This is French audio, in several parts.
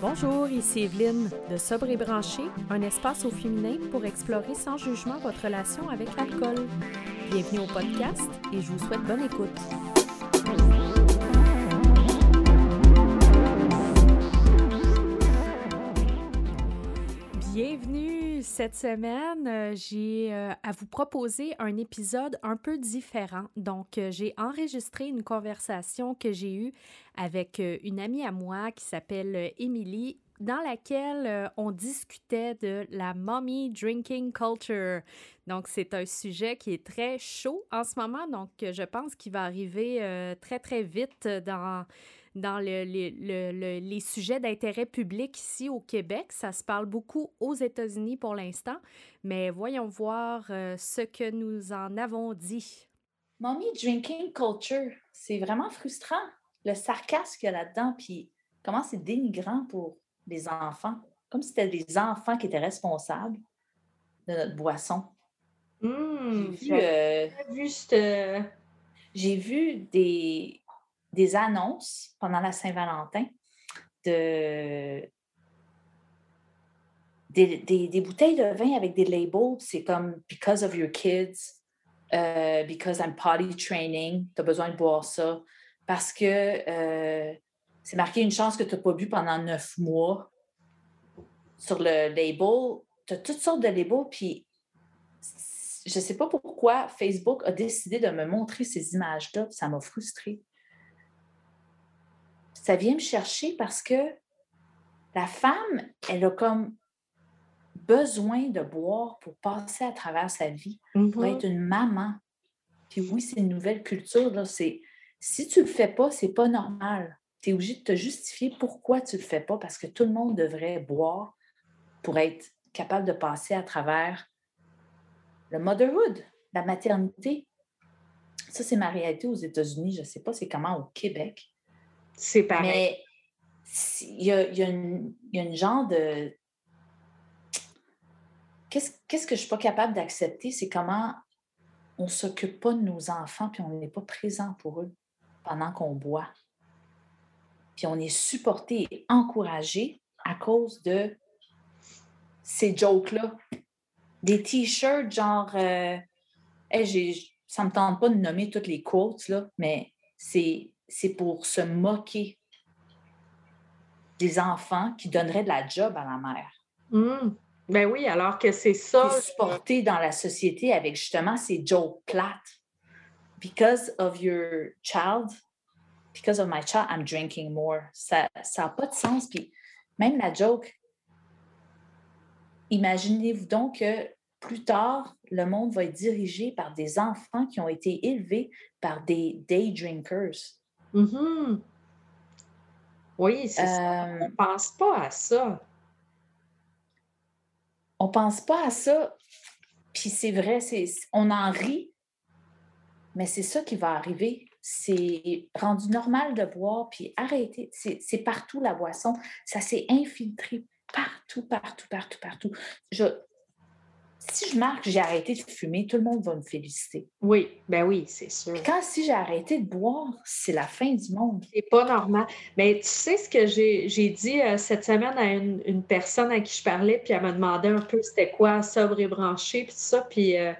Bonjour, ici Evelyne de Sobre et Branché, un espace au féminin pour explorer sans jugement votre relation avec l'alcool. Bienvenue au podcast et je vous souhaite bonne écoute. Bienvenue cette semaine. euh, J'ai euh, à vous proposer un épisode un peu différent. Donc, euh, j'ai enregistré une conversation que j'ai eue avec une amie à moi qui s'appelle Émilie, dans laquelle on discutait de la mommy drinking culture. Donc, c'est un sujet qui est très chaud en ce moment. Donc, je pense qu'il va arriver très, très vite dans dans le- le- le- le- les sujets d'intérêt public ici au Québec. Ça se parle beaucoup aux États-Unis pour l'instant, mais voyons voir euh, ce que nous en avons dit. Mommy drinking culture, c'est vraiment frustrant. Le sarcasme qu'il y a là-dedans, puis comment c'est dénigrant pour les enfants. Comme si c'était des enfants qui étaient responsables de notre boisson. Mmh, J'ai vu, euh, vu j'ai vu des, des annonces pendant la Saint-Valentin de des, des- bouteilles de vin avec des labels. C'est comme Because of your kids, euh, Because I'm potty training, tu as besoin de boire ça. Parce que euh, c'est marqué une chance que tu n'as pas bu pendant neuf mois. Sur le label, tu as toutes sortes de labels, puis je ne sais pas pourquoi Facebook a décidé de me montrer ces images-là, ça m'a frustrée. Ça vient me chercher parce que la femme, elle a comme besoin de boire pour passer à travers sa vie, pour Mhm. être une maman. Puis oui, c'est une nouvelle culture. Là, c'est, si tu ne le fais pas, c'est pas normal. Tu es obligé de te justifier pourquoi tu ne le fais pas, parce que tout le monde devrait boire pour être capable de passer à travers le motherhood, la maternité. Ça, c'est ma réalité aux États-Unis. Je ne sais pas c'est comment au Québec. C'est pareil. Mais il y a, une, genre de. Qu'est-ce que je ne suis pas capable d'accepter? C'est comment on ne s'occupe pas de nos enfants puis on n'est pas présent pour eux pendant qu'on boit. Puis on est supporté et encouragé à cause de ces jokes-là. Des t-shirts genre. euh, ça ne me tente pas de nommer toutes les quotes, mais c'est c'est pour se moquer des enfants qui donneraient de la job à la mère. Mmh. Ben oui, alors que c'est ça. Supporté dans la société avec justement ces jokes plates. Because of your child, because of my child, I'm drinking more. Ça n'a pas de sens. Puis même la joke, imaginez-vous donc que plus tard, le monde va être dirigé par des enfants qui ont été élevés par des day drinkers. Mhm. Oui, c'est ça. Euh, On pense pas à ça. on pense pas à ça. Puis c'est vrai, c'est, on en rit, mais c'est ça qui va arriver. C'est rendu normal de boire, puis arrêter. C'est, c'est partout la boisson. Ça s'est infiltré partout, partout, partout, partout. Je, si je marque, j'ai arrêté de fumer, tout le monde va me féliciter. Oui, ben oui, c'est sûr. Puis quand si j'ai arrêté de boire, c'est la fin du monde. C'est pas normal. Mais tu sais ce que j'ai j'ai dit euh, cette semaine à une, une personne à qui je parlais, puis elle m'a demandé un peu c'était quoi sobre et branché, puis tout ça, puis, euh,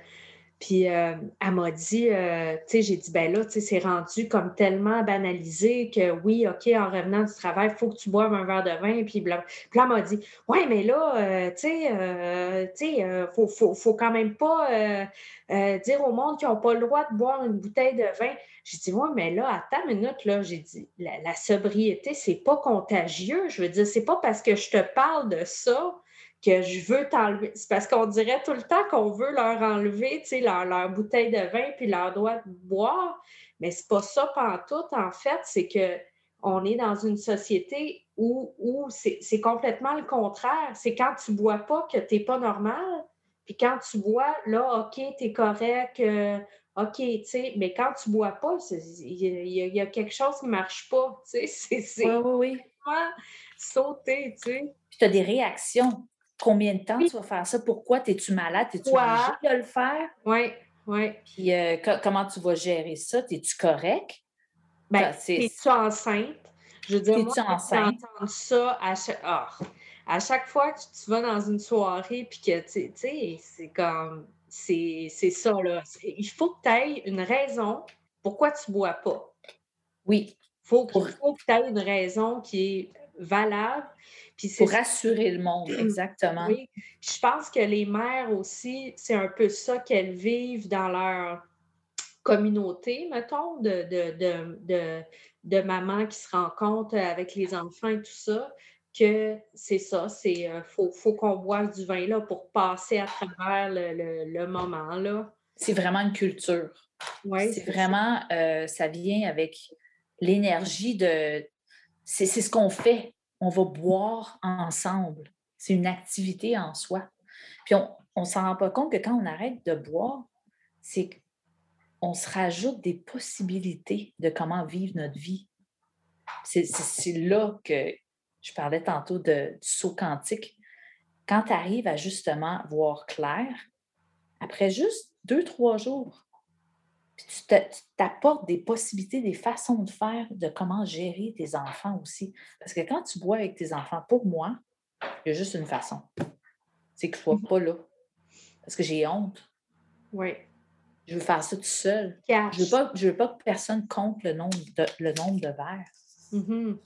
puis euh, elle m'a dit, euh, tu sais, j'ai dit, ben là, tu sais, c'est rendu comme tellement banalisé que oui, OK, en revenant du travail, il faut que tu boives un verre de vin, puis là, elle m'a dit, ouais, mais là, euh, tu sais, euh, tu sais, euh, faut, faut, faut quand même pas dire au monde qu'ils n'ont pas le droit de boire une bouteille de vin. J'ai dit, ouais, mais là, attends une minute, là, j'ai dit, la, la sobriété, c'est pas contagieux. Je veux dire, c'est pas parce que je te parle de ça que je veux t'enlever. C'est parce qu'on dirait tout le temps qu'on veut leur enlever, tu sais, leur, leur bouteille de vin puis leur droit de boire. Mais c'est pas ça pantoute, en fait. C'est que on est dans une société où, où c'est complètement le contraire. C'est quand tu bois pas que t'es pas normal. Puis quand tu bois, là, OK, t'es correct. euh, OK, tu sais, mais quand tu bois pas, il y, a- y y quelque chose qui marche pas, tu sais, c'est Oui, oui, oui. sauter, tu sais. Puis tu as des réactions. Combien de temps Oui. tu vas faire ça? Pourquoi? Es-tu malade? Es-tu Quoi? obligé de le faire? Oui, oui. Puis euh, co- comment tu vas gérer ça? Es-tu correct? Ben, es-tu enceinte? Je veux dire, moi, quand ça à chaque... Ah, à chaque fois que tu vas dans une soirée, puis que, tu sais, c'est comme, c'est ça, là. Il faut que tu aies une raison pourquoi tu ne bois pas. Oui. Il faut, faut, que tu aies une raison qui est valable. Puis Pour rassurer le monde, exactement. Oui. Je pense que les mères aussi, c'est un peu ça qu'elles vivent dans leur communauté, mettons, de, de, de, de, de mamans qui se rencontrent avec les enfants et tout ça que c'est ça, c'est euh, faut, faut qu'on boive du vin là pour passer à travers le, le, moment là. C'est vraiment une culture. Ouais, c'est vraiment, euh, ça vient avec l'énergie de. C'est ce qu'on fait. On va boire ensemble. C'est une activité en soi. Puis on ne s'en rend pas compte que quand on arrête de boire, c'est qu'on se rajoute des possibilités de comment vivre notre vie. C'est là que je parlais tantôt de, du saut quantique. Quand tu arrives à justement voir clair, après juste deux, trois jours, tu t'apportes des possibilités, des façons de faire, de comment gérer tes enfants aussi. Parce que quand tu bois avec tes enfants, pour moi, il y a juste une façon. C'est que je ne sois pas là. Parce que j'ai honte. Oui. Je veux faire ça tout seul. Je ne veux, pas, veux pas que personne compte le nombre de, le nombre de verres. Mm-hmm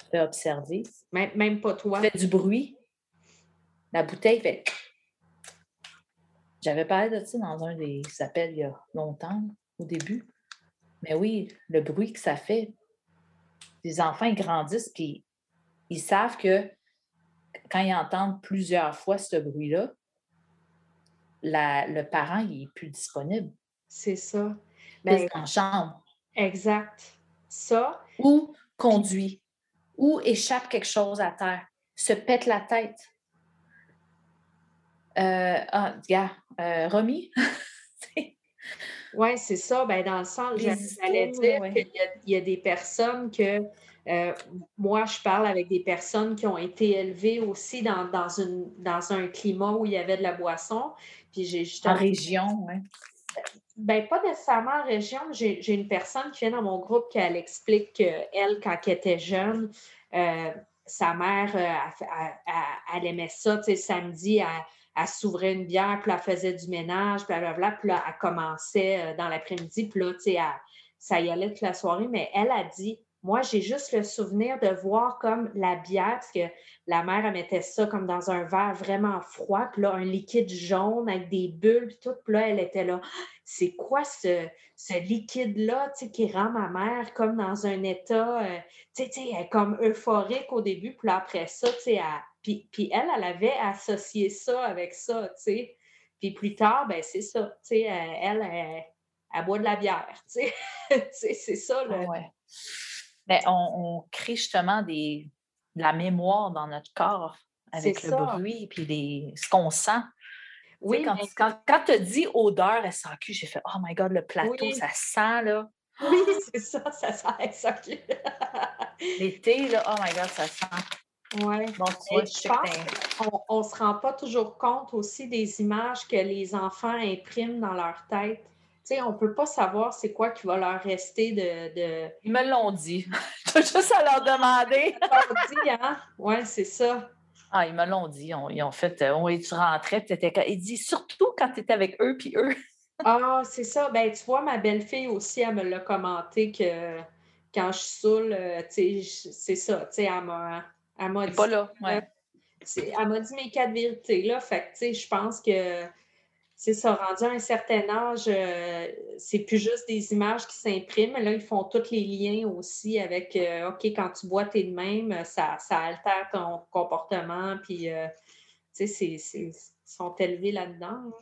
tu peux observer. Même, même pas toi. Tu fais du bruit. La bouteille fait. J'avais parlé de ça dans un des appels il y a longtemps, au début. Mais oui, le bruit que ça fait. Les enfants, ils grandissent, puis ils savent que quand ils entendent plusieurs fois ce bruit-là, le parent, il n'est plus disponible. C'est ça. Ben, en chambre. Exact. Ça. Ou conduit ou échappe quelque chose à terre, se pète la tête. Euh, ah, gars, euh, Romy? oui, c'est ça. Ben, dans le sens, j'allais dire qu'il y, a des personnes que euh, moi, je parle avec des personnes qui ont été élevées aussi dans, une, dans un climat où il y avait de la boisson. Puis j'ai En région, oui. Ben, pas nécessairement en région. J'ai une personne qui vient dans mon groupe qui elle explique qu'elle, quand elle était jeune, euh, sa mère, euh, elle, aimait ça. Tu sais, samedi, elle, s'ouvrait une bière, puis elle faisait du ménage, blablabla. Puis là, elle commençait euh, dans l'après-midi, puis là, tu sais, ça y allait toute la soirée. Mais elle a dit moi, j'ai juste le souvenir de voir comme la bière, parce que la mère, elle mettait ça comme dans un verre vraiment froid, puis là, un liquide jaune avec des bulles, puis tout. Puis là, elle était là, c'est quoi ce, liquide-là, tu sais, qui rend ma mère comme dans un état, euh, tu sais, comme euphorique au début, puis après ça, tu sais, puis, puis, elle, elle avait associé ça avec ça, tu sais. Puis plus tard, ben c'est ça, tu sais, elle, elle, boit de la bière, tu sais. c'est ça, là. Ben, on, crée justement des, de la mémoire dans notre corps avec le bruit et puis ce qu'on sent. Oui, quand, quand, tu as dit odeur SAQ, j'ai fait Oh my God, le plateau, ça sent là. Oui, c'est ça, ça sent SAQ. L'été, là, oh my God, ça sent. Oui. Bon, je pense qu'on ne se rend pas toujours compte aussi des images que les enfants impriment dans leur tête on ne peut pas savoir c'est quoi qui va leur rester de. Ils me l'ont dit. Je juste à leur demander. Ils l'ont dit, hein? Oui, c'est ça. Ah, ils me l'ont dit. ils ont fait, euh, oui, tu rentrais, tu étais. Il dit surtout quand tu étais avec eux, puis eux. ah, c'est ça. Ben, tu vois, ma belle-fille aussi, elle me l'a commenté que quand je suis saoule, euh, c'est ça. Tu sais, elle m'a, dit. pas là, ouais. elle m'a dit mes quatre vérités, là. Fait que, tu sais, je pense que c'est ça, rendu à un certain âge, euh, c'est plus juste des images qui s'impriment. Là, ils font tous les liens aussi avec euh, OK, quand tu bois, t'es de même, ça, ça altère ton comportement, puis euh, tu sais, ils sont élevés là-dedans. Hein.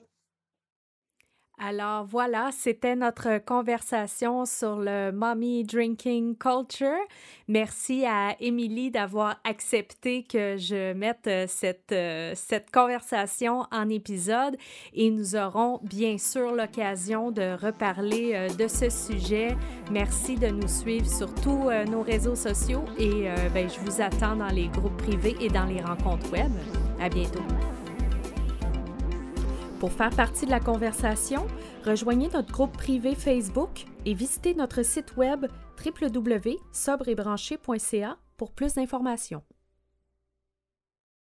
Alors voilà, c'était notre conversation sur le Mommy Drinking Culture. Merci à Émilie d'avoir accepté que je mette euh, cette, euh, cette conversation en épisode et nous aurons bien sûr l'occasion de reparler euh, de ce sujet. Merci de nous suivre sur tous nos réseaux sociaux et ben, je vous attends dans les groupes privés et dans les rencontres web. À bientôt. Pour faire partie de la conversation, rejoignez notre groupe privé Facebook et visitez notre site web www.sobreetbranché.ca pour plus d'informations.